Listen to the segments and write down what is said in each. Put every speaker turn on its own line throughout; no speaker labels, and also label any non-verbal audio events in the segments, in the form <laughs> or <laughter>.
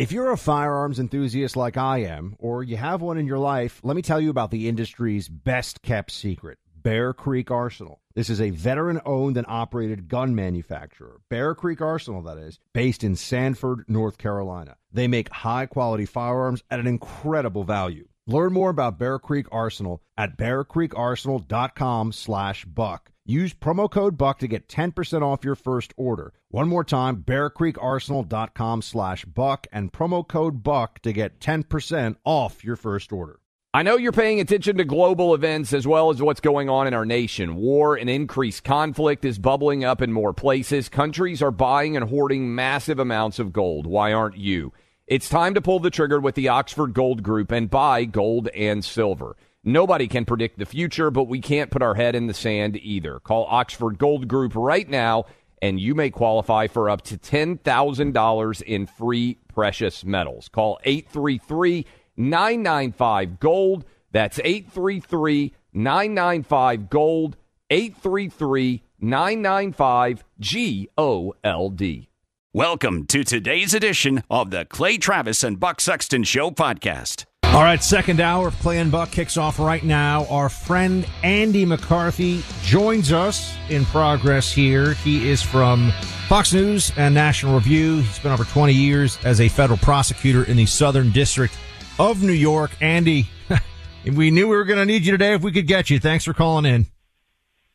If you're a firearms enthusiast like I am, or you have one in your life, let me tell you about the industry's best kept secret Bear Creek Arsenal. This is a veteran owned and operated gun manufacturer, Bear Creek Arsenal, that is, based in Sanford, North Carolina. They make high quality firearms at an incredible value. Learn more about Bear Creek Arsenal at bearcreekarsenal.com slash buck. Use promo code BUCK to get 10% off your first order. One more time, bearcreekarsenal.com slash buck and promo code BUCK to get 10% off your first order.
I know you're paying attention to global events as well as what's going on in our nation. War and increased conflict is bubbling up in more places. Countries are buying and hoarding massive amounts of gold. Why aren't you? It's time to pull the trigger with the Oxford Gold Group and buy gold and silver. Nobody can predict the future, but we can't put our head in the sand either. Call Oxford Gold Group right now, and you may qualify for up to $10,000 in free precious metals. Call 833 995 Gold. That's 833 995 Gold. 833 995 G O L D.
Welcome to today's edition of the Clay Travis and Buck Sexton Show podcast.
All right, second hour of Clay and Buck kicks off right now. Our friend Andy McCarthy joins us in progress here. He is from Fox News and National Review. He's been over 20 years as a federal prosecutor in the Southern District of New York. Andy, <laughs> we knew we were going to need you today if we could get you. Thanks for calling in.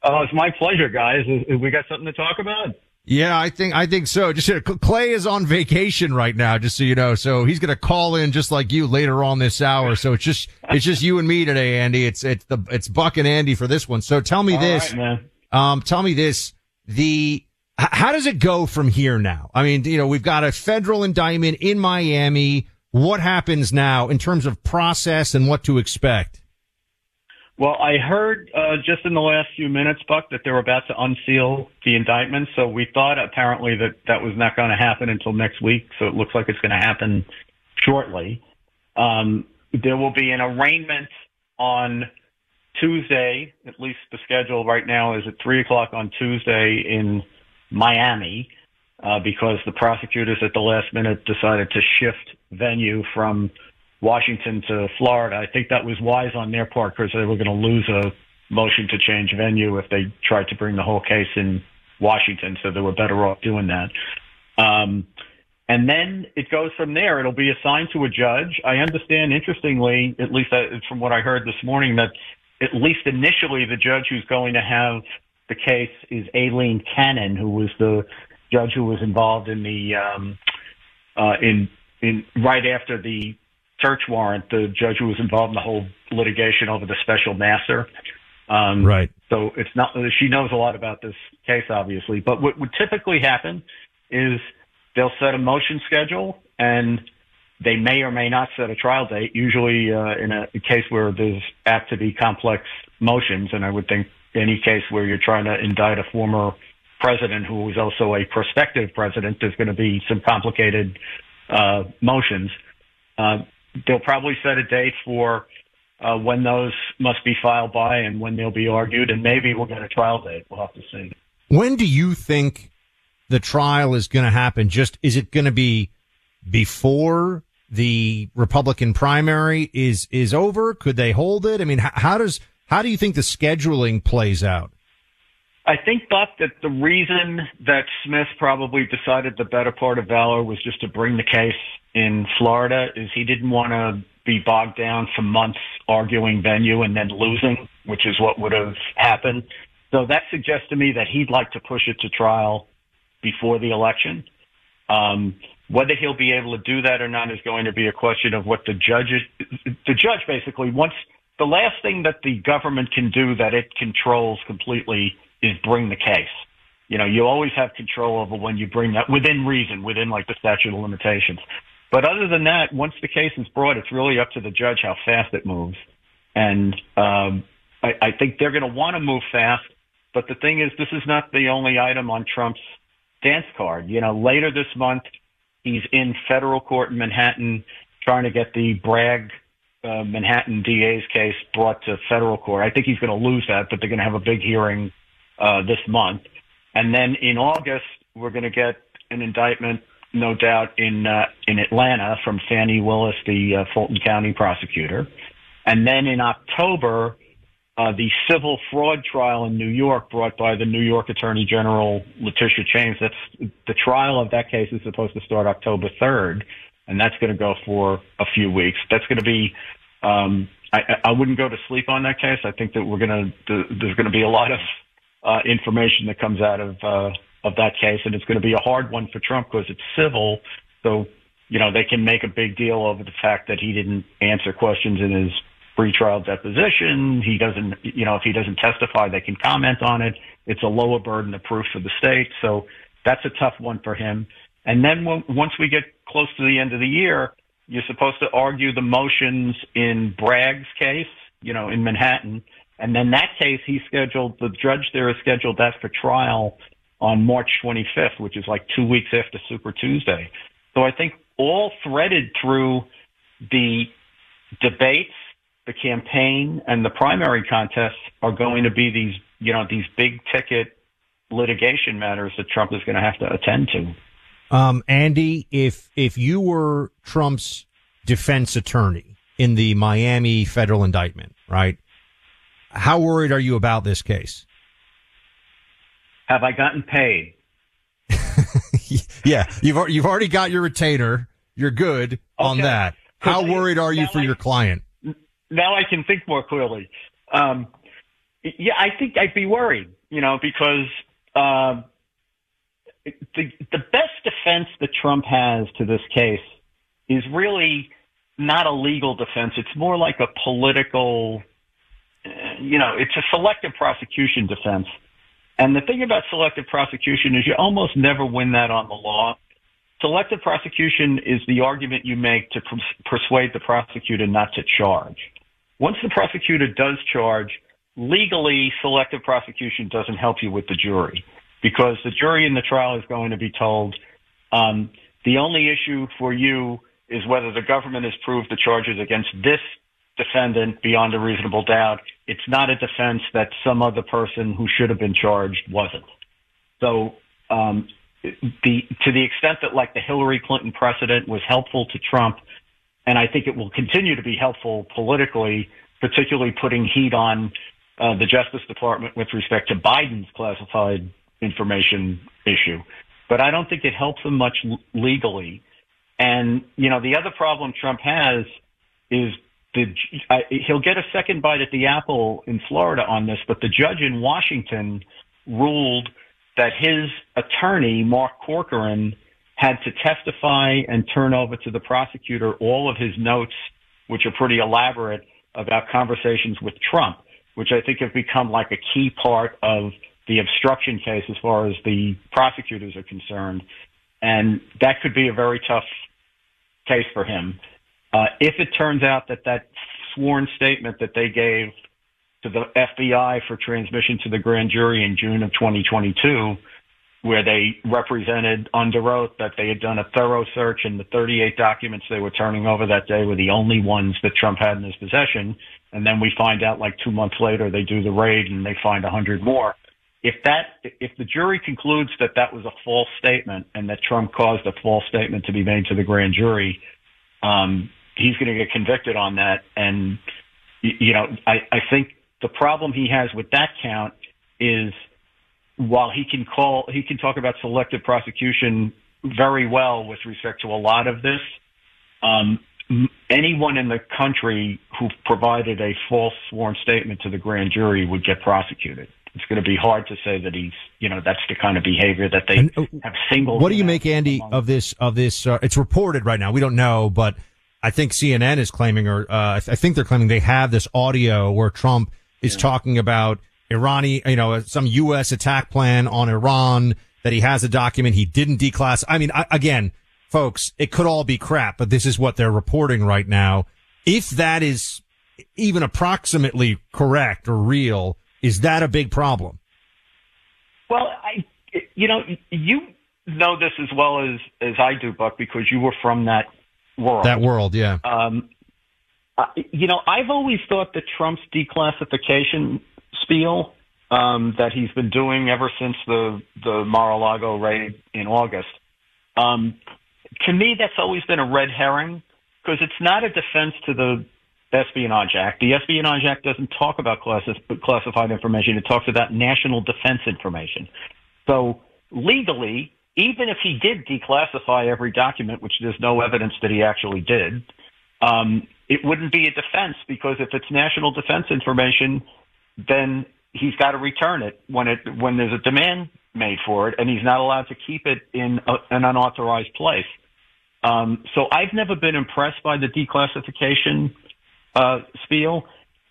Oh, it's my pleasure, guys. We got something to talk about.
Yeah, I think I think so. Just Clay is on vacation right now, just so you know. So he's going to call in just like you later on this hour. So it's just it's just you and me today, Andy. It's it's the it's Buck and Andy for this one. So tell me
All
this,
right,
um, tell me this: the h- how does it go from here now? I mean, you know, we've got a federal indictment in Miami. What happens now in terms of process and what to expect?
Well, I heard uh, just in the last few minutes, Buck, that they were about to unseal the indictment. So we thought apparently that that was not going to happen until next week. So it looks like it's going to happen shortly. Um, there will be an arraignment on Tuesday. At least the schedule right now is at three o'clock on Tuesday in Miami, uh, because the prosecutors at the last minute decided to shift venue from Washington to Florida. I think that was wise on their part because they were going to lose a motion to change venue if they tried to bring the whole case in Washington. So they were better off doing that. Um, and then it goes from there. It'll be assigned to a judge. I understand, interestingly, at least from what I heard this morning, that at least initially the judge who's going to have the case is Aileen Cannon, who was the judge who was involved in the um, uh, in in right after the search warrant, the judge who was involved in the whole litigation over the special master. Um,
right.
So it's not, she knows a lot about this case, obviously, but what would typically happen is they'll set a motion schedule and they may or may not set a trial date, usually, uh, in a, a case where there's apt to be complex motions. And I would think any case where you're trying to indict a former president who was also a prospective president, there's going to be some complicated, uh, motions. Uh, they'll probably set a date for uh, when those must be filed by and when they'll be argued, and maybe we'll get a trial date. We'll have to see.
When do you think the trial is going to happen? Just is it going to be before the Republican primary is is over? Could they hold it? I mean, how, how does how do you think the scheduling plays out?
I think, Buck, that the reason that Smith probably decided the better part of valor was just to bring the case in Florida is he didn't want to be bogged down for months arguing venue and then losing, which is what would have happened. So that suggests to me that he'd like to push it to trial before the election. Um, whether he'll be able to do that or not is going to be a question of what the judge is. The judge basically once the last thing that the government can do that it controls completely is bring the case. You know, you always have control over when you bring that within reason, within like the statute of limitations. But other than that, once the case is brought, it's really up to the judge how fast it moves. And um, I, I think they're going to want to move fast. But the thing is, this is not the only item on Trump's dance card. You know, later this month, he's in federal court in Manhattan trying to get the Bragg uh, Manhattan DA's case brought to federal court. I think he's going to lose that, but they're going to have a big hearing uh, this month. And then in August, we're going to get an indictment, no doubt, in uh, in Atlanta from Fani Willis, the uh, Fulton County prosecutor. And then in October, uh, the civil fraud trial in New York brought by the New York Attorney General Letitia James. That's the trial of that case is supposed to start October 3rd, and that's going to go for a few weeks. That's going to be. Um, I, I wouldn't go to sleep on that case. I think that we're going to. There's going to be a lot of uh, information that comes out of uh, of that case, and it's going to be a hard one for Trump because it's civil. So you know they can make a big deal over the fact that he didn't answer questions in his pretrial deposition. He doesn't, you know, if he doesn't testify, they can comment on it. It's a lower burden of proof for the state, so that's a tough one for him. And then when, once we get close to the end of the year, you're supposed to argue the motions in Bragg's case, you know, in Manhattan. And then that case, he scheduled, the judge there is scheduled that for trial on March 25th, which is like two weeks after Super Tuesday. So I think all threaded through the debates, the campaign, and the primary contests are going to be these, you know, these big ticket litigation matters that Trump is going to have to attend to.
Um, Andy, if if you were Trump's defense attorney in the Miami federal indictment, right? How worried are you about this case?
Have I gotten paid? <laughs>
yeah, you've you've already got your retainer. You're good okay. on that. How worried are you for I, your client?
Now I can think more clearly. Um, yeah, I think I'd be worried, you know, because uh, the the best defense that Trump has to this case is really not a legal defense. It's more like a political, uh, you know, it's a selective prosecution defense. And the thing about selective prosecution is you almost never win that on the law. Selective prosecution is the argument you make to persuade the prosecutor not to charge. Once the prosecutor does charge, legally selective prosecution doesn't help you with the jury because the jury in the trial is going to be told um, the only issue for you is whether the government has proved the charges against this defendant beyond a reasonable doubt. It's not a defense that some other person who should have been charged wasn't. So, um, the to the extent that like the Hillary Clinton precedent was helpful to Trump, and I think it will continue to be helpful politically, particularly putting heat on uh, the Justice Department with respect to Biden's classified information issue. But I don't think it helps him much legally. And you know, the other problem Trump has is the I, he'll get a second bite at the apple in Florida on this, but the judge in Washington ruled that his attorney Mark Corcoran had to testify and turn over to the prosecutor all of his notes, which are pretty elaborate about conversations with Trump, which I think have become like a key part of the obstruction case as far as the prosecutors are concerned. And that could be a very tough case for him. Uh, if it turns out that that sworn statement that they gave to the FBI for transmission to the grand jury in June of 2022, where they represented under oath that they had done a thorough search and the 38 documents they were turning over that day were the only ones that Trump had in his possession. And then we find out like two months later they do the raid and they find hundred more. If that, if the jury concludes that that was a false statement and that Trump caused a false statement to be made to the grand jury, um, he's going to get convicted on that. And, you know, I, I think the problem he has with that count is while he can call, he can talk about selective prosecution very well with respect to a lot of this. Um, anyone in the country who provided a false sworn statement to the grand jury would get prosecuted. It's going to be hard to say that he's, you know, that's the kind of behavior that they and, uh, have singled.
What do you make, Andy, of this? Of this? Uh, it's reported right now. We don't know, but I think CNN is claiming, or uh, I think they're claiming they have this audio where Trump is talking about Irani, you know, some U.S. attack plan on Iran. That he has a document he didn't declass. I mean, I, again, folks, it could all be crap, but this is what they're reporting right now. If that is even approximately correct or real, is that a big problem?
Well, I, you know, you know this as well as as I do, Buck, because you were from that world.
That world, yeah.
Um, uh, you know, I've always thought that Trump's declassification spiel um, that he's been doing ever since the the Mar-a-Lago raid in August. Um, to me, that's always been a red herring because it's not a defense to the Espionage Act. The Espionage Act doesn't talk about classified information. It talks about national defense information. So legally, even if he did declassify every document, which there's no evidence that he actually did, um, it wouldn't be a defense because if it's national defense information, then he's got to return it when it when there's a demand made for it, and he's not allowed to keep it in a, an unauthorized place. Um, so I've never been impressed by the declassification uh, spiel,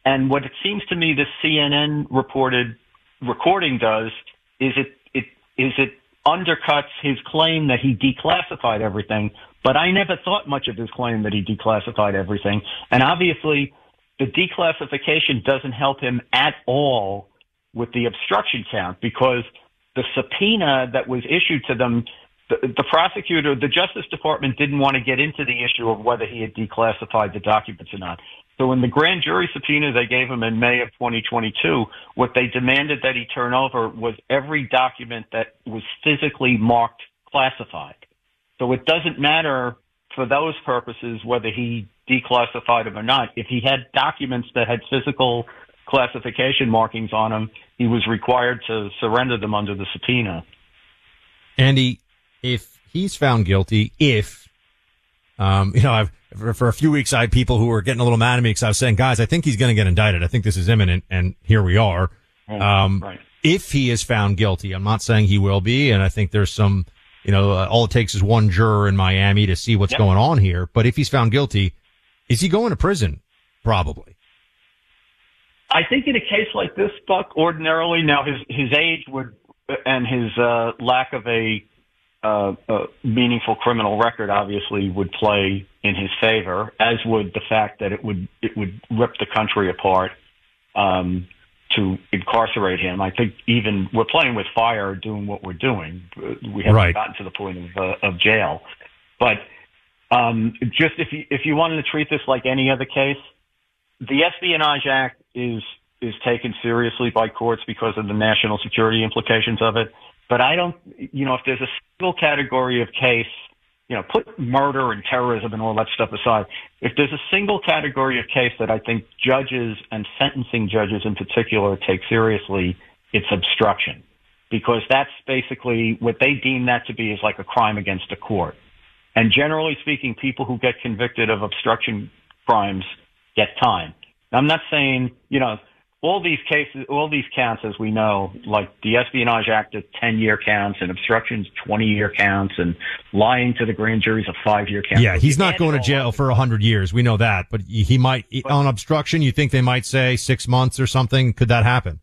and what it seems to me the CNN reported recording does is it it is it undercuts his claim that he declassified everything. But I never thought much of his claim that he declassified everything, and obviously the declassification doesn't help him at all with the obstruction count because the subpoena that was issued to them, the, the prosecutor, the Justice Department didn't want to get into the issue of whether he had declassified the documents or not. So in the grand jury subpoena they gave him in May of 2022, what they demanded that he turn over was every document that was physically marked classified. So it doesn't matter for those purposes whether he declassified them or not. If he had documents that had physical classification markings on them, he was required to surrender them under the subpoena.
Andy, if he's found guilty, if, um, you know, I've, for, for, a few weeks, I had people who were getting a little mad at me because I was saying, guys, I think he's going to get indicted. I think this is imminent. And here we are. Um, right. if he is found guilty, I'm not saying he will be. And I think there's some, you know, uh, all it takes is one juror in Miami to see what's yep. going on here. But if he's found guilty, is he going to prison? Probably.
I think in a case like this, Buck, ordinarily now his his age would and his uh, lack of a, uh, a meaningful criminal record obviously would play in his favor, as would the fact that it would it would rip the country apart um, to incarcerate him. I think even we're playing with fire doing what we're doing. We haven't right. gotten to the point of uh, of jail, but um, just if you if you wanted to treat this like any other case, the Espionage Act is is taken seriously by courts because of the national security implications of it. But I don't, you know, if there's a single category of case, you know, put murder and terrorism and all that stuff aside. If there's a single category of case that I think judges and sentencing judges in particular take seriously, it's obstruction. Because that's basically what they deem that to be is like a crime against a court. And generally speaking, people who get convicted of obstruction crimes get time. I'm not saying, you know, all these cases, all these counts, as we know, like the Espionage Act is 10 year counts and obstructions 20 year counts and lying to the grand jury is a five year count.
Yeah, he's not going to jail for 100 years. We know that. But he might, but, on obstruction, you think they might say six months or something? Could that happen?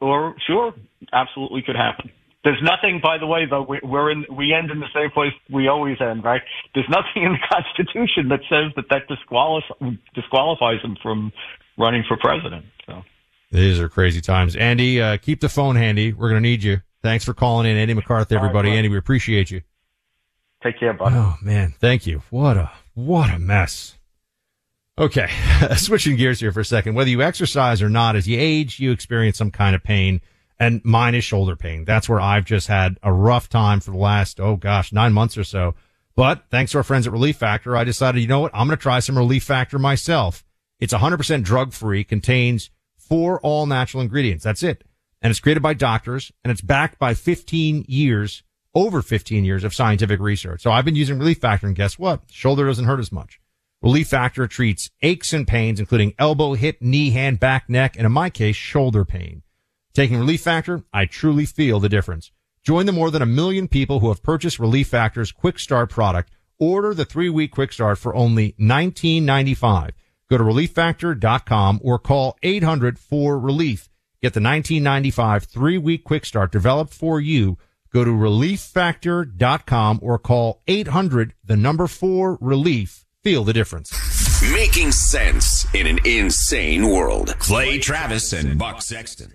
Or, sure, absolutely could happen. There's nothing, by the way, though, we're in, we end in the same place we always end, right? There's nothing in the <laughs> Constitution that says that that disqualifies, disqualifies him from running for president. So
these are crazy times. Andy, uh, keep the phone handy. We're going to need you. Thanks for calling in, Andy McCarthy, everybody. Right, Andy, we appreciate you.
Take care, buddy.
Oh man, thank you. What a what a mess. Okay, <laughs> switching gears here for a second. Whether you exercise or not, as you age, you experience some kind of pain and mine is shoulder pain. That's where I've just had a rough time for the last, oh gosh, nine months or so. But thanks to our friends at Relief Factor, I decided, you know what? I'm going to try some Relief Factor myself. It's 100% drug free, contains four all natural ingredients. That's it. And it's created by doctors and it's backed by 15 years, over 15 years of scientific research. So I've been using Relief Factor and guess what? Shoulder doesn't hurt as much. Relief Factor treats aches and pains, including elbow, hip, knee, hand, back, neck, and in my case, shoulder pain. Taking Relief Factor, I truly feel the difference. Join the more than a million people who have purchased Relief Factor's Quick Start product Order the three week quick start for only $19.95. Go to relieffactor.com or call 800 for relief. Get the 1995 three week quick start developed for you. Go to relieffactor.com or call 800 the number four relief. Feel the difference.
Making sense in an insane world. Clay Travis and Buck Sexton.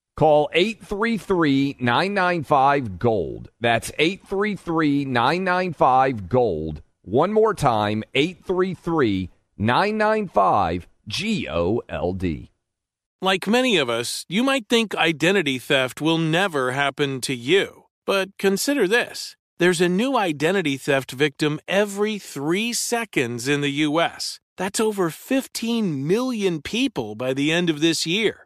Call 833 995 Gold. That's 833 995 Gold. One more time 833 995 G O L D.
Like many of us, you might think identity theft will never happen to you. But consider this there's a new identity theft victim every three seconds in the U.S. That's over 15 million people by the end of this year,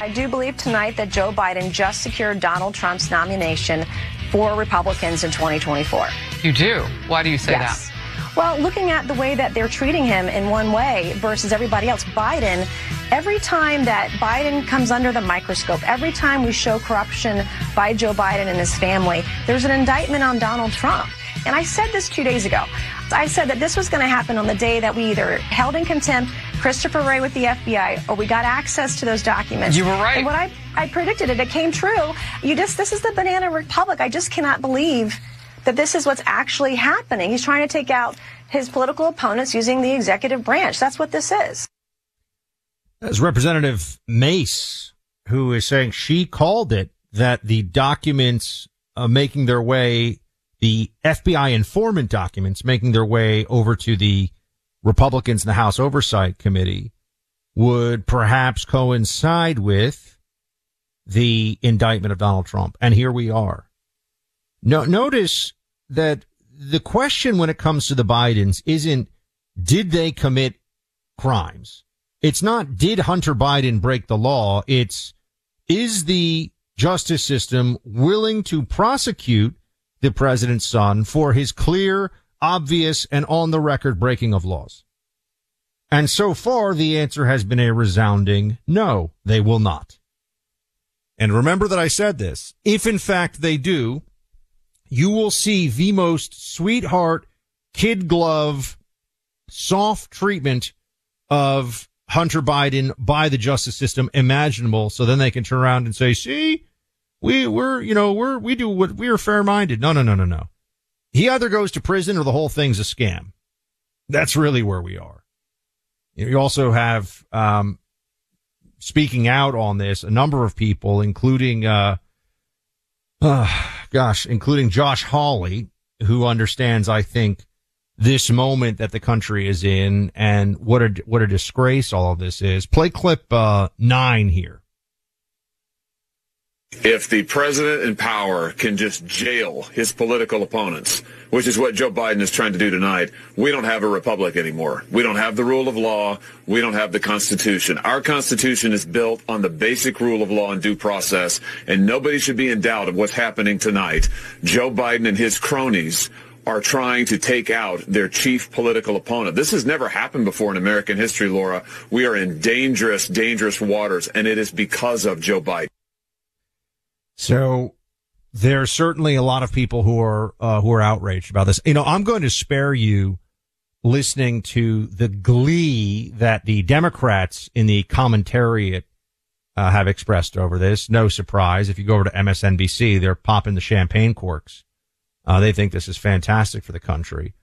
I do believe tonight that Joe Biden just secured Donald Trump's nomination for Republicans in 2024.
You do? Why do you say
yes.
that?
Well, looking at the way that they're treating him in one way versus everybody else, Biden, every time that Biden comes under the microscope, every time we show corruption by Joe Biden and his family, there's an indictment on Donald Trump. And I said this two days ago. I said that this was going to happen on the day that we either held in contempt Christopher Wray with the FBI or we got access to those documents.
You were right.
And what I, I predicted it, it came true. You just, this is the banana republic. I just cannot believe that this is what's actually happening. He's trying to take out his political opponents using the executive branch. That's what this is.
As Representative Mace, who is saying she called it that the documents uh, making their way the FBI informant documents making their way over to the Republicans in the House Oversight Committee would perhaps coincide with the indictment of Donald Trump. And here we are. No, notice that the question when it comes to the Bidens isn't did they commit crimes? It's not did Hunter Biden break the law? It's is the justice system willing to prosecute the president's son for his clear, obvious, and on the record breaking of laws? And so far, the answer has been a resounding no, they will not. And remember that I said this. If in fact they do, you will see the most sweetheart, kid glove, soft treatment of Hunter Biden by the justice system imaginable. So then they can turn around and say, see, we, we're, you know, we're, we do what we're fair minded. No, no, no, no, no. He either goes to prison or the whole thing's a scam. That's really where we are. You also have, um, speaking out on this, a number of people, including, uh, uh, gosh, including Josh Hawley, who understands, I think, this moment that the country is in and what a, what a disgrace all of this is. Play clip, uh, nine here.
If the president in power can just jail his political opponents, which is what Joe Biden is trying to do tonight, we don't have a republic anymore. We don't have the rule of law. We don't have the Constitution. Our Constitution is built on the basic rule of law and due process, and nobody should be in doubt of what's happening tonight. Joe Biden and his cronies are trying to take out their chief political opponent. This has never happened before in American history, Laura. We are in dangerous, dangerous waters, and it is because of Joe Biden.
So there's certainly a lot of people who are uh, who are outraged about this. You know, I'm going to spare you listening to the glee that the Democrats in the commentariat uh, have expressed over this. No surprise. If you go over to MSNBC, they're popping the champagne corks. Uh, they think this is fantastic for the country.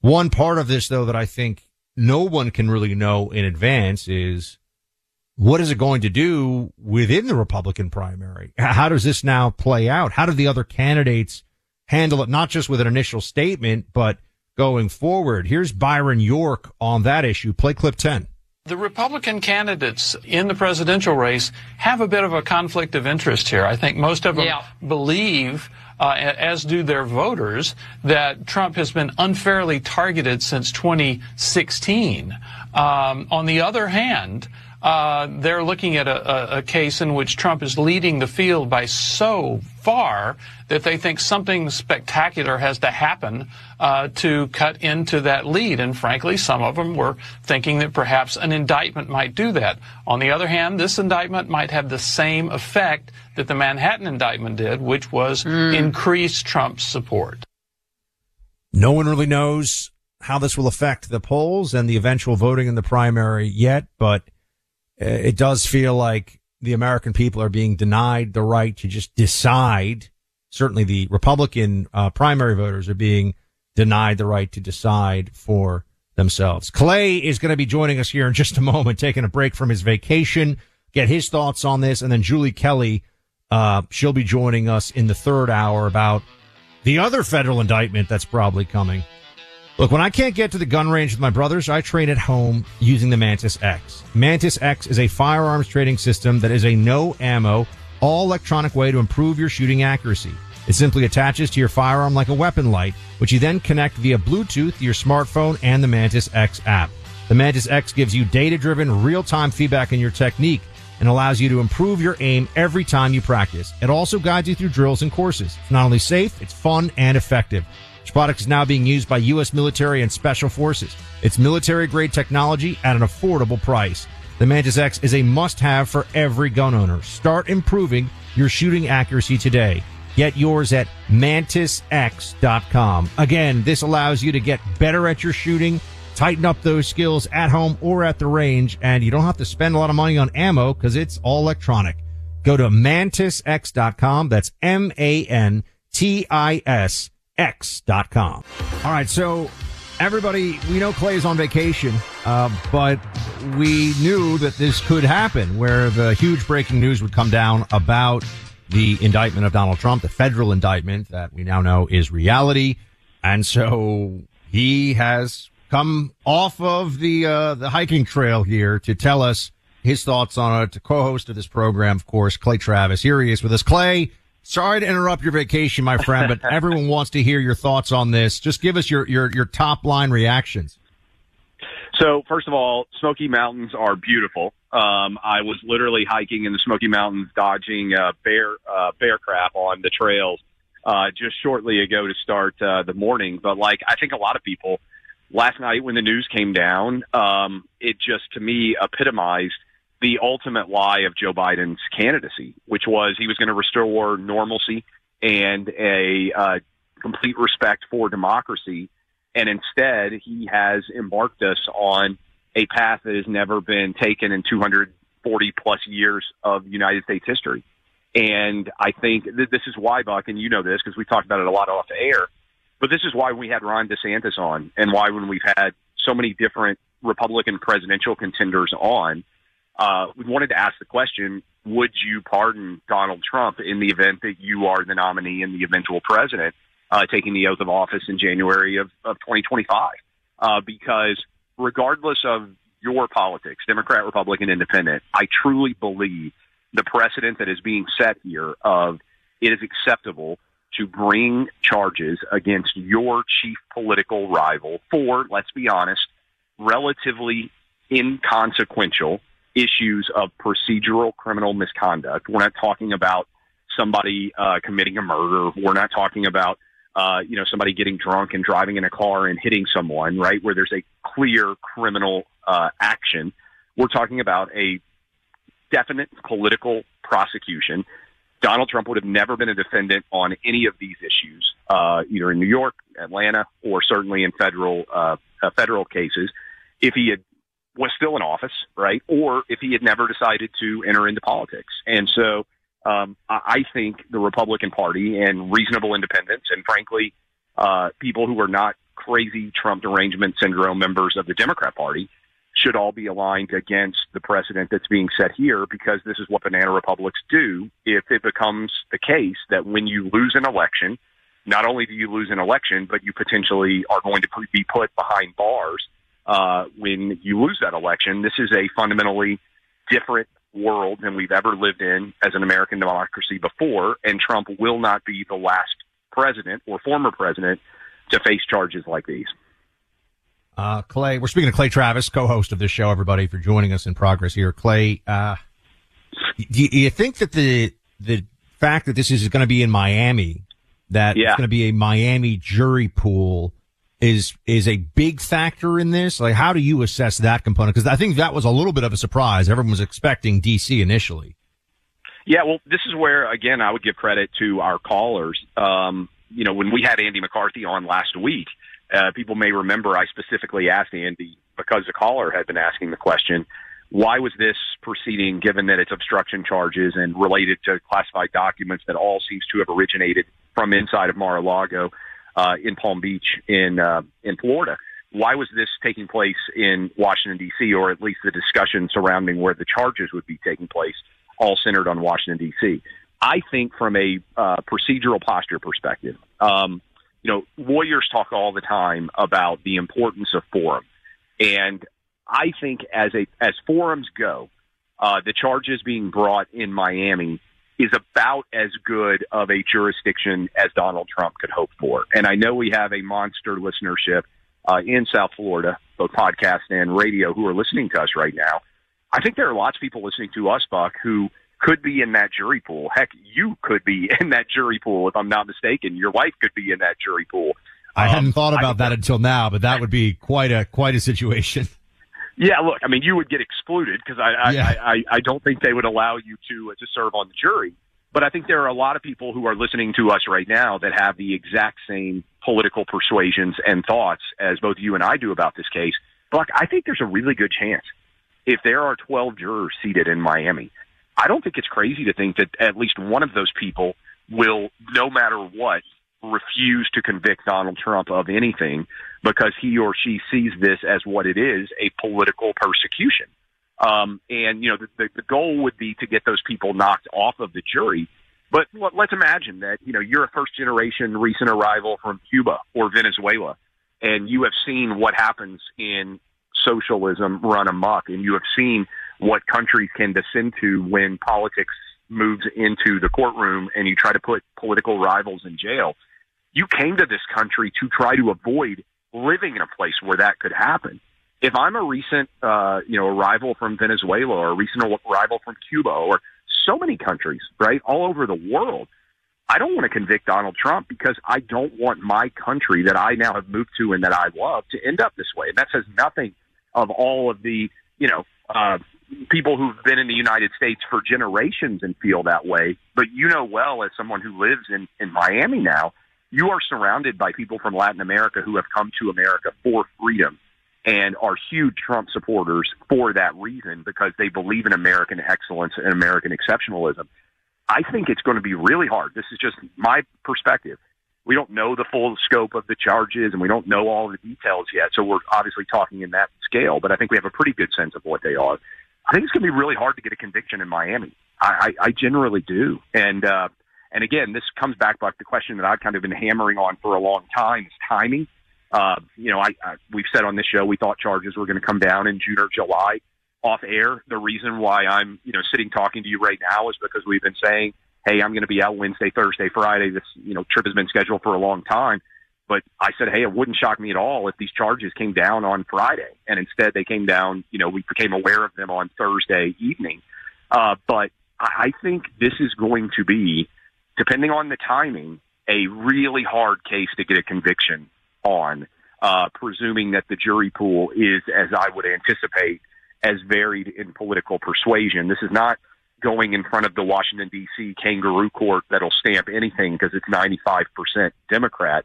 One part of this, though, that I think no one can really know in advance is what is it going to do within the Republican primary? How does this now play out? How do the other candidates handle it, not just with an initial statement, but going forward? Here's Byron York on that issue. Play clip 10.
The Republican candidates in the presidential race have a bit of a conflict of interest here. I think most of them yeah. believe, uh, as do their voters, that Trump has been unfairly targeted since 2016. Um, on the other hand, uh, they're looking at a, a, a, case in which Trump is leading the field by so far that they think something spectacular has to happen uh, to cut into that lead. And frankly, some of them were thinking that perhaps an indictment might do that. On the other hand, this indictment might have the same effect that the Manhattan indictment did, which was mm. increase Trump's support.
No one really knows how this will affect the polls and the eventual voting in the primary yet, but it does feel like the American people are being denied the right to just decide. Certainly the Republican uh, primary voters are being denied the right to decide for themselves. Clay is going to be joining us here in just a moment, taking a break from his vacation, get his thoughts on this. And then Julie Kelly, uh, she'll be joining us in the third hour about the other federal indictment that's probably coming. Look, when I can't get to the gun range with my brothers, I train at home using the Mantis X. Mantis X is a firearms training system that is a no ammo, all electronic way to improve your shooting accuracy. It simply attaches to your firearm like a weapon light, which you then connect via Bluetooth to your smartphone and the Mantis X app. The Mantis X gives you data driven, real time feedback in your technique and allows you to improve your aim every time you practice. It also guides you through drills and courses. It's not only safe, it's fun and effective. This product is now being used by U.S. military and special forces. It's military grade technology at an affordable price. The Mantis X is a must have for every gun owner. Start improving your shooting accuracy today. Get yours at mantisx.com. Again, this allows you to get better at your shooting, tighten up those skills at home or at the range, and you don't have to spend a lot of money on ammo because it's all electronic. Go to mantisx.com. That's M-A-N-T-I-S X.com. All right, so everybody, we know Clay is on vacation, uh, but we knew that this could happen where the huge breaking news would come down about the indictment of Donald Trump, the federal indictment that we now know is reality. And so he has come off of the, uh, the hiking trail here to tell us his thoughts on it, co-host of this program, of course, Clay Travis. Here he is with us. Clay, Sorry to interrupt your vacation, my friend, but <laughs> everyone wants to hear your thoughts on this. Just give us your, your, your top line reactions.
So, first of all, Smoky Mountains are beautiful. Um, I was literally hiking in the Smoky Mountains, dodging uh, bear uh, bear crap on the trails uh, just shortly ago to start uh, the morning. But like, I think a lot of people last night when the news came down, um, it just to me epitomized the ultimate lie of Joe Biden's candidacy, which was he was going to restore normalcy and a uh, complete respect for democracy. And instead, he has embarked us on a path that has never been taken in 240 plus years of United States history. And I think th- this is why, Buck, and you know this because we talked about it a lot off the air, but this is why we had Ron DeSantis on and why when we've had so many different Republican presidential contenders on, uh, we wanted to ask the question, would you pardon Donald Trump in the event that you are the nominee and the eventual president uh, taking the oath of office in January of, of 2025? Uh, because regardless of your politics, Democrat, Republican, Independent, I truly believe the precedent that is being set here of it is acceptable to bring charges against your chief political rival for, let's be honest, relatively inconsequential issues of procedural criminal misconduct. We're not talking about somebody uh, committing a murder. We're not talking about uh, you know somebody getting drunk and driving in a car and hitting someone, right? Where there's a clear criminal uh, action. We're talking about a definite political prosecution. Donald Trump would have never been a defendant on any of these issues, uh, either in New York, Atlanta, or certainly in federal uh, uh, federal cases, if he had was still in office, right, or if he had never decided to enter into politics. And so, um, I think the Republican Party and reasonable independents, and frankly, uh, people who are not crazy Trump derangement syndrome members of the Democrat Party should all be aligned against the precedent that's being set here because this is what banana republics do if it becomes the case that when you lose an election, not only do you lose an election, but you potentially are going to be put behind bars uh, when you lose that election. This is a fundamentally different world than we've ever lived in as an American democracy before, and Trump will not be the last president or former president to face charges like these.
Uh, Clay, we're speaking to Clay Travis, co-host of this show. Everybody for joining us in progress here. Clay, uh, do you think that the the fact that this is going to be in Miami, that
Yeah.
it's going to be a Miami jury pool, is is a big factor in this? Like, how do you assess that component? Because I think that was a little bit of a surprise. Everyone was expecting DC initially.
Yeah, well, this is where again I would give credit to our callers. Um, you know, when we had Andy McCarthy on last week, uh, people may remember I specifically asked Andy because the caller had been asking the question, why was this proceeding, given that it's obstruction charges and related to classified documents that all seems to have originated from inside of Mar-a-Lago uh, in Palm Beach in uh, in Florida? Why was this taking place in Washington D.C. or at least the discussion surrounding where the charges would be taking place, all centered on Washington D.C. I think from a uh, procedural posture perspective, um, you know, lawyers talk all the time about the importance of forum, and I think as a as forums go, uh, the charges being brought in Miami is about as good of a jurisdiction as Donald Trump could hope for. And I know we have a monster listenership uh, in South Florida, both podcast and radio, who are listening to us right now. I think there are lots of people listening to us, Buck, who could be in that jury pool. Heck, you could be <laughs> in that jury pool if I'm not mistaken. Your wife could be in that jury pool.
I hadn't thought about that until now, but that would be quite a quite a situation. <laughs>
Yeah, look, I mean, you would get excluded because I, I,
Yeah.
I, I, I don't think they would allow you to uh, to serve on the jury. But I think there are a lot of people who are listening to us right now that have the exact same political persuasions and thoughts as both you and I do about this case. Buck, I think there's a really good chance if there are 12 jurors seated in Miami. I don't think it's crazy to think that at least one of those people will, no matter what, refuse to convict Donald Trump of anything because he or she sees this as what it is a political persecution. Um, and, you know, the, the, the goal would be to get those people knocked off of the jury. But let- let's imagine that, you know, you're a first generation recent arrival from Cuba or Venezuela, and you have seen what happens in socialism run amok, and you have seen what countries can descend to when politics moves into the courtroom and you try to put political rivals in jail. You came to this country to try to avoid living in a place where that could happen. If I'm a recent, uh, you know, arrival from Venezuela or a recent arrival from Cuba or so many countries, right, all over the world, I don't want to convict Donald Trump because I don't want my country that I now have moved to and that I love to end up this way. And that says nothing of all of the, you know, uh, people who've been in the United States for generations and feel that way. But you know well, as someone who lives in, in Miami now, you are surrounded by people from Latin America who have come to America for freedom and are huge Trump supporters for that reason because they believe in American excellence and American exceptionalism. I think it's going to be really hard. This is just my perspective. We don't know the full scope of the charges and we don't know all the details yet. So we're obviously talking in that scale, but I think we have a pretty good sense of what they are. I think it's going to be really hard to get a conviction in Miami. I, I, I generally do. And, uh, and again, this comes back to the question that I've kind of been hammering on for a long time is timing. Uh, you know, I, I, we've said on this show we thought charges were going to come down in June or July off air. The reason why I'm, you know, sitting talking to you right now is because we've been saying, hey, I'm going to be out Wednesday, Thursday, Friday. This, you know, trip has been scheduled for a long time. But I said, hey, it wouldn't shock me at all if these charges came down on Friday. And instead they came down, you know, we became aware of them on Thursday evening. Uh, but I think this is going to be, depending on the timing, a really hard case to get a conviction on, uh, presuming that the jury pool is, as I would anticipate, as varied in political persuasion. This is not going in front of the Washington, D.C. kangaroo court that'll stamp anything because it's 95% Democrat.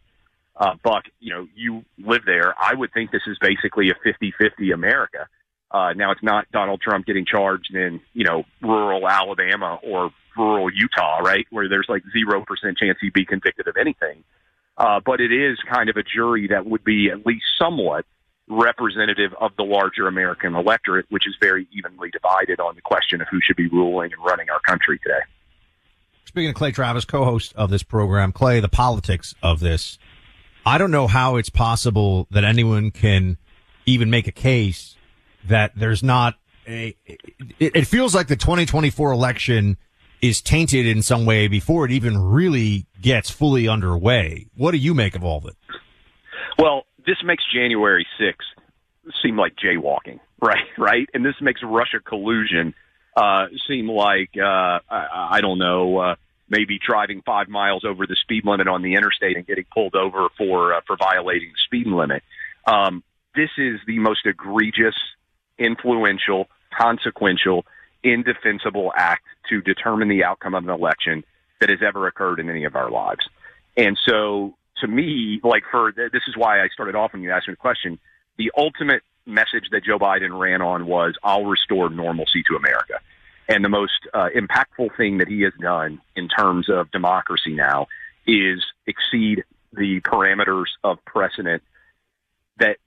Uh, Buck, you know, you live there. I would think this is basically a 50-50 America. Uh, now it's not Donald Trump getting charged in, you know, rural Alabama or rural Utah, right? Where there's like 0% chance he'd be convicted of anything. Uh, but it is kind of a jury that would be at least somewhat representative of the larger American electorate, which is very evenly divided on the question of who should be ruling and running our country today.
Speaking of Clay Travis, co-host of this program, Clay, the politics of this I don't know how it's possible that anyone can even make a case that there's not a, it, it feels like the 2024 election is tainted in some way before it even really gets fully underway. What do you make of all of it?
Well, this makes January 6th seem like jaywalking, <laughs> right? Right. And this makes Russia collusion, uh, seem like, uh, I, I don't know, uh, maybe driving five miles over the speed limit on the interstate and getting pulled over for uh, for violating the speed limit. Um, this is the most egregious, influential, consequential, indefensible act to determine the outcome of an election that has ever occurred in any of our lives. And so, to me, like for this is why I started off when you asked me the question. The ultimate message that Joe Biden ran on was, "I'll restore normalcy to America." And the most uh, impactful thing that he has done in terms of democracy now is exceed the parameters of precedent that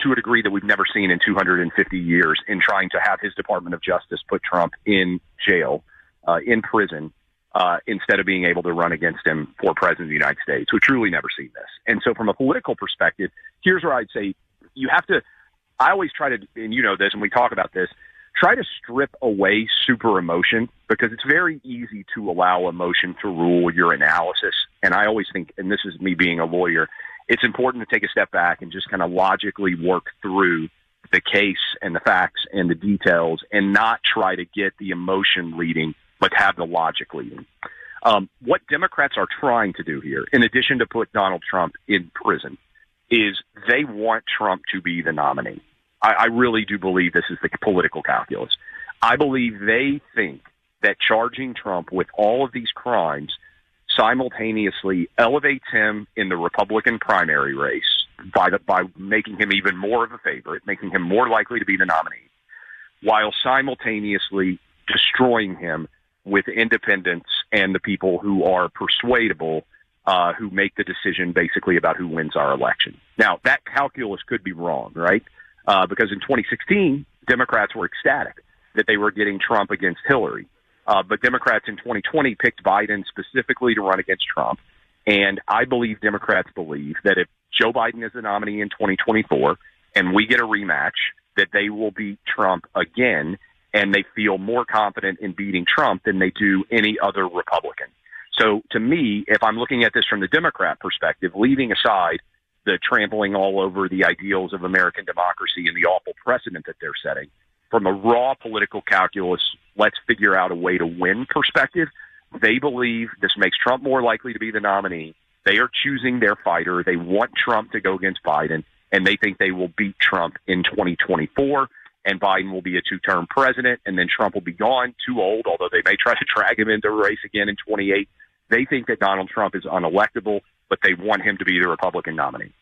to a degree that we've never seen in 250 years in trying to have his Department of Justice put Trump in jail, uh, in prison, uh, instead of being able to run against him for president of the United States. We've truly never seen this. And so from a political perspective, here's where I'd say you have to, I always try to, and you know this, and we talk about this, try to strip away super emotion because it's very easy to allow emotion to rule your analysis. And I always think, and this is me being a lawyer, it's important to take a step back and just kind of logically work through the case and the facts and the details and not try to get the emotion leading, but have the logic leading. Um, what Democrats are trying to do here, in addition to put Donald Trump in prison, is they want Trump to be the nominee. I, I really do believe this is the political calculus. I believe they think that charging Trump with all of these crimes simultaneously elevates him in the Republican primary race by the, by making him even more of a favorite, making him more likely to be the nominee, while simultaneously destroying him with independents and the people who are persuadable, uh, who make the decision basically about who wins our election. Now that calculus could be wrong, right? uh, because in 2016, Democrats were ecstatic that they were getting Trump against Hillary. Uh, but Democrats in 2020 picked Biden specifically to run against Trump. And I believe Democrats believe that if Joe Biden is the nominee in 2024 and we get a rematch, that they will beat Trump again. And they feel more confident in beating Trump than they do any other Republican. So to me, if I'm looking at this from the Democrat perspective, leaving aside the trampling all over the ideals of American democracy and the awful precedent that they're setting. From a raw political calculus, let's figure out a way to win perspective. They believe this makes Trump more likely to be the nominee. They are choosing their fighter. They want Trump to go against Biden, and they think they will beat Trump in 2024 and Biden will be a two term president, and then Trump will be gone, too old, although they may try to drag him into a race again in 28. They think that Donald Trump is unelectable, but they want him to be the Republican nominee.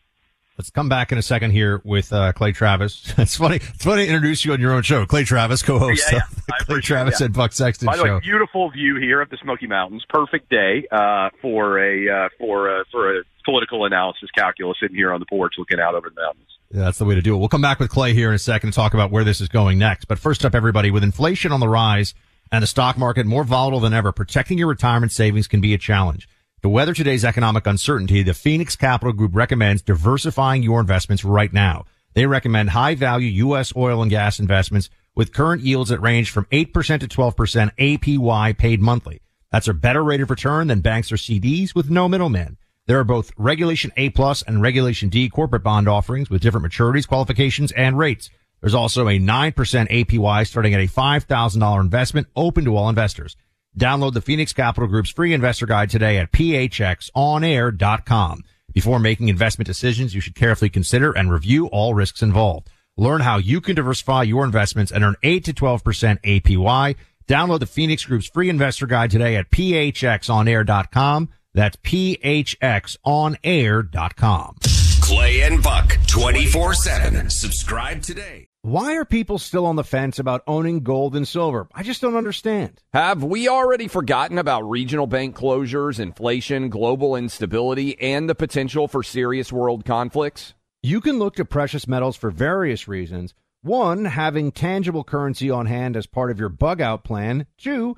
Let's come back in a second here with uh, Clay Travis. <laughs> It's funny. It's funny to introduce you on your own show. Clay Travis, co-host
Yeah, yeah.
of Clay Travis
that.
and Buck Sexton
By the
show.
way, beautiful view here of the Smoky Mountains. Perfect day uh, for a uh, for a, for a political analysis calculus sitting here on the porch looking out over the mountains.
Yeah, that's the way to do it. We'll come back with Clay here in a second to talk about where this is going next. But first up, everybody, with inflation on the rise and the stock market more volatile than ever, protecting your retirement savings can be a challenge. To weather today's economic uncertainty, the Phoenix Capital Group recommends diversifying your investments right now. They recommend high value U.S. oil and gas investments with current yields that range from 8% to 12% APY paid monthly. That's a better rate of return than banks or CDs with no middleman. There are both Regulation A plus and Regulation D corporate bond offerings with different maturities, qualifications, and rates. There's also a 9% APY starting at a $5,000 investment open to all investors. Download the Phoenix Capital Group's free investor guide today at phxonair.com. Before making investment decisions, you should carefully consider and review all risks involved. Learn how you can diversify your investments and earn 8 to 12% APY. Download the Phoenix Group's free investor guide today at phxonair.com. That's phxonair.com.
Clay and Buck 24 7. Subscribe today.
Why are people still on the fence about owning gold and silver? I just don't understand.
Have we already forgotten about regional bank closures, inflation, global instability, and the potential for serious world conflicts?
You can look to precious metals for various reasons. One, having tangible currency on hand as part of your bug out plan. Two,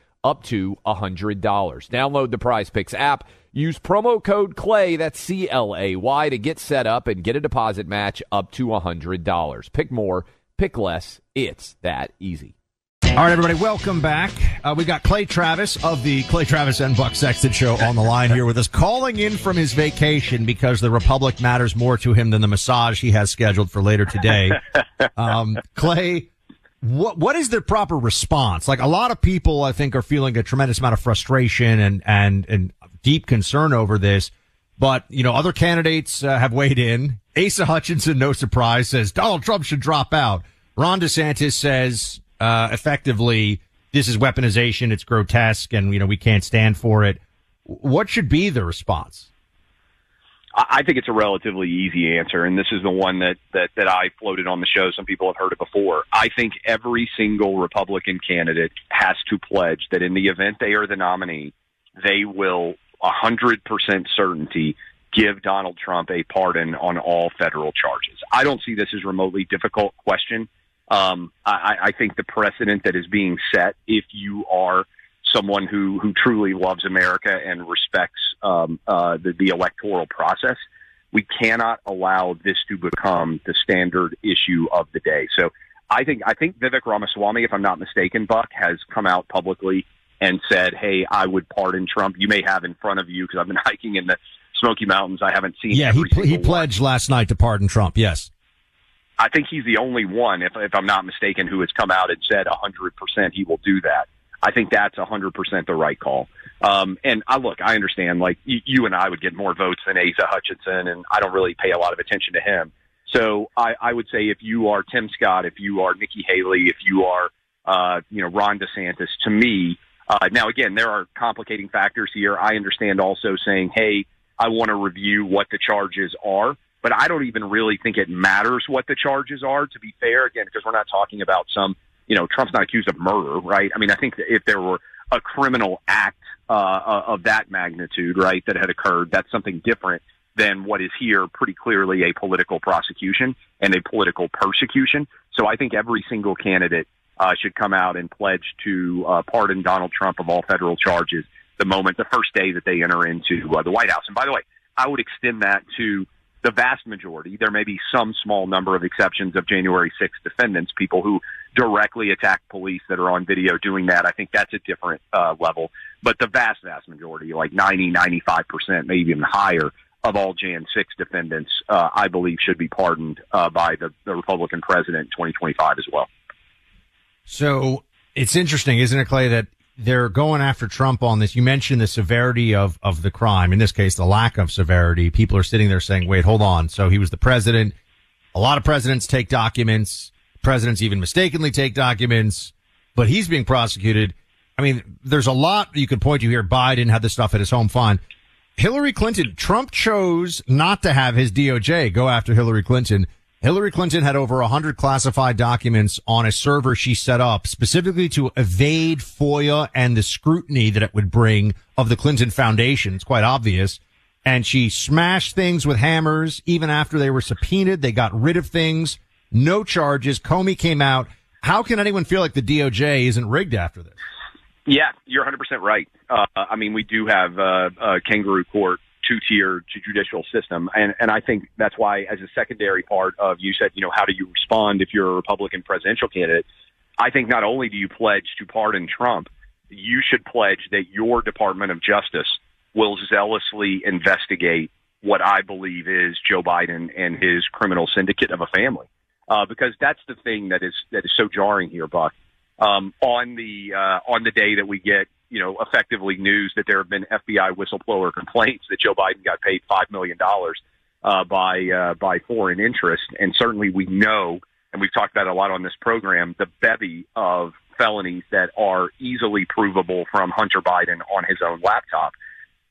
up to $100. Download the Prize Picks app. Use promo code CLAY, that's C L A Y, to get set up and get a deposit match up to $100. Pick more, pick less. It's that easy.
All right, everybody, welcome back. Uh, we got Clay Travis of the Clay Travis and Buck Sexton show on the line here with us, calling in from his vacation because the Republic matters more to him than the massage he has scheduled for later today. <laughs> Um, Clay, what what is the proper response? Like a lot of people, I think, are feeling a tremendous amount of frustration and and and deep concern over this. But you know, other candidates uh, have weighed in. Asa Hutchinson, no surprise, says Donald Trump should drop out. Ron DeSantis says uh, effectively, this is weaponization. It's grotesque, and you know we can't stand for it. What should be the response?
I think it's a relatively easy answer, and this is the one that, that, that I floated on the show. Some people have heard it before. I think every single Republican candidate has to pledge that in the event they are the nominee, they will 100% certainty give Donald Trump a pardon on all federal charges. I don't see this as remotely difficult question. Um, I, I think the precedent that is being set, if you are someone who, who truly loves America and respects um, uh, the, the electoral process, we cannot allow this to become the standard issue of the day. So I think I think Vivek Ramaswamy, if I'm not mistaken, Buck has come out publicly and said, "Hey, I would pardon Trump." You may have in front of you because I've been <laughs> hiking in the Smoky Mountains. I haven't seen.
Yeah, he he pledged last night to pardon Trump. Yes.
I think he's the only one, if, if I'm not mistaken, who has come out and said 100% he will do that. I think that's a 100% the right call. Um, and I look, I understand, like you, you and I would get more votes than Asa Hutchinson, and I don't really pay a lot of attention to him. So I, I would say if you are Tim Scott, if you are Nikki Haley, if you are, uh, you know, Ron DeSantis, to me, uh, now again, there are complicating factors here. I understand also saying, hey, I want to review what the charges are but I don't even really think it matters what the charges are, to be fair, again, because we're not talking about some, you know, Trump's not accused of murder, right? I mean, I think if there were a criminal act uh, of that magnitude, right, that had occurred, that's something different than what is here pretty clearly a political prosecution and a political persecution. So I think every single candidate uh, should come out and pledge to uh, pardon Donald Trump of all federal charges the moment, the first day that they enter into uh, the White House. And by the way, I would extend that to the vast majority. There may be some small number of exceptions of January 6th defendants, people who directly attack police that are on video doing that. I think that's a different uh, level. But the vast, vast majority, like 90, 95%, maybe even higher, of all Jan 6 defendants, uh, I believe should be pardoned uh, by the, the Republican president in 2025 as well.
So it's interesting, isn't it, Clay, that they're going after Trump on this. You mentioned the severity of, of the crime. In this case, the lack of severity. People are sitting there saying, wait, hold on. So he was the president. A lot of presidents take documents. Presidents even mistakenly take documents, but he's being prosecuted. I mean, there's a lot you could point to here. Biden had this stuff at his home. Fine. Hillary Clinton, Trump chose not to have his DOJ go after Hillary Clinton. Hillary Clinton had over 100 classified documents on a server she set up specifically to evade FOIA and the scrutiny that it would bring of the Clinton Foundation. It's quite obvious. And she smashed things with hammers. Even after they were subpoenaed, they got rid of things. No charges. Comey came out. How can anyone feel like the DOJ isn't rigged after this?
Yeah, you're 100% right. Uh, I mean, we do have uh, a kangaroo court two tier judicial system. And, and I think that's why, as a secondary part of you said, you know, how do you respond if you're a Republican presidential candidate? I think not only do you pledge to pardon Trump, you should pledge that your Department of Justice will zealously investigate what I believe is Joe Biden and his criminal syndicate of a family. Uh, because that's the thing that is that is so jarring here, Buck. Um, on the uh, on the day that we get you know, effectively news that there have been FBI whistleblower complaints that Joe Biden got paid five million dollars uh, by uh, by foreign interest, and certainly we know, and we've talked about a lot on this program, the bevy of felonies that are easily provable from Hunter Biden on his own laptop.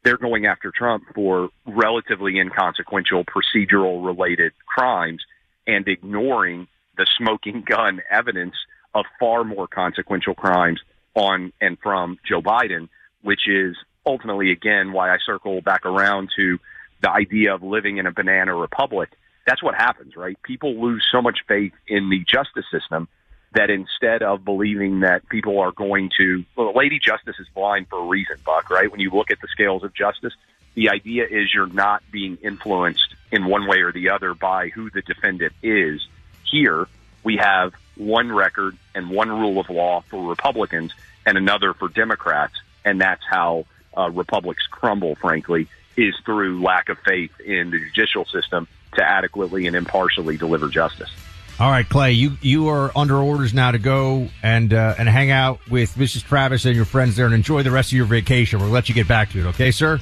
They're going after Trump for relatively inconsequential procedural related crimes and ignoring the smoking <laughs> gun evidence of far more consequential crimes on and from Joe Biden, which is ultimately, again, why I circle back around to the idea of living in a banana republic. That's what happens, right? People lose so much faith in the justice system that instead of believing that people are going to, well, Lady Justice is blind for a reason, Buck, right? When you look at the scales of justice, the idea is you're not being influenced in one way or the other by who the defendant is. Here, we have one record and one rule of law for Republicans and another for Democrats, and that's how uh, republics crumble. Frankly, is through lack of faith in the judicial system to adequately and impartially deliver justice.
All right, Clay, you you are under orders now to go and uh, and hang out with Mrs. Travis and your friends there and enjoy the rest of your vacation. We'll let you get back to it, okay, sir?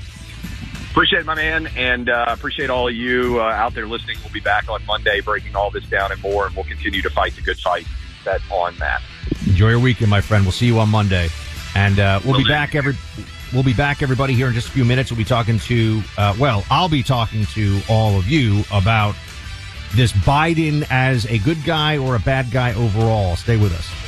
Appreciate it, my man, and uh, appreciate all of you uh, out there listening. We'll be back on Monday breaking all this down and more, and we'll continue to fight the good fight that on that.
Enjoy your weekend, my friend. We'll see you on Monday, and uh, we'll be back every. We'll be back, everybody, here in just a few minutes. We'll be talking to, uh, well, I'll be talking to all of you about this Biden as a good guy or a bad guy overall. Stay with us.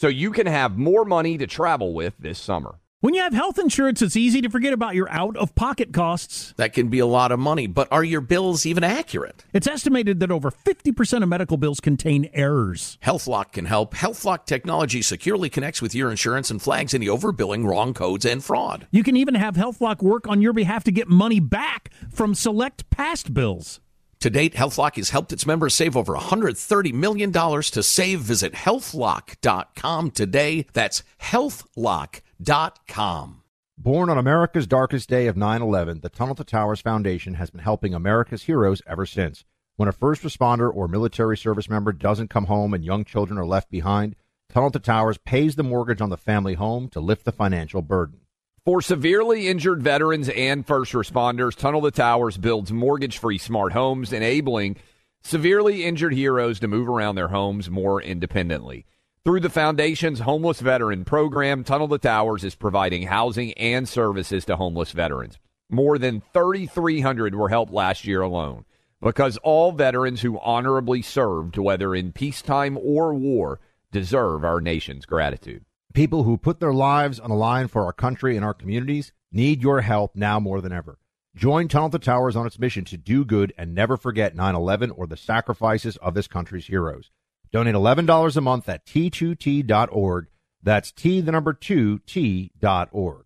so you can have more money to travel with this summer.
When you have health insurance, it's easy to forget about your out of pocket costs.
That can be a lot of money, but are your bills even accurate?
It's estimated that over 50% of medical bills contain errors.
HealthLock can help. HealthLock technology securely connects with your insurance and flags any overbilling, wrong codes, and fraud.
You can even have HealthLock work on your behalf to get money back from select past bills.
To date, HealthLock has helped its members save over $130 million to save. Visit healthlock.com today. That's healthlock.com.
Born on America's darkest day of 9 11, the Tunnel to Towers Foundation has been helping America's heroes ever since. When a first responder or military service member doesn't come home and young children are left behind, Tunnel to Towers pays the mortgage on the family home to lift the financial burden.
For severely injured veterans and first responders, Tunnel to Towers builds mortgage free smart homes, enabling severely injured heroes to move around their homes more independently. Through the Foundation's Homeless Veteran Program, Tunnel to Towers is providing housing and services to homeless veterans. More than 3,300 were helped last year alone because all veterans who honorably served, whether in peacetime or war, deserve our nation's gratitude.
People who put their lives on the line for our country and our communities need your help now more than ever. Join Tunnel to Towers on its mission to do good and never forget 9 11 or the sacrifices of this country's heroes. Donate $11 a month at t2t.org. That's T, the number 2, T.org.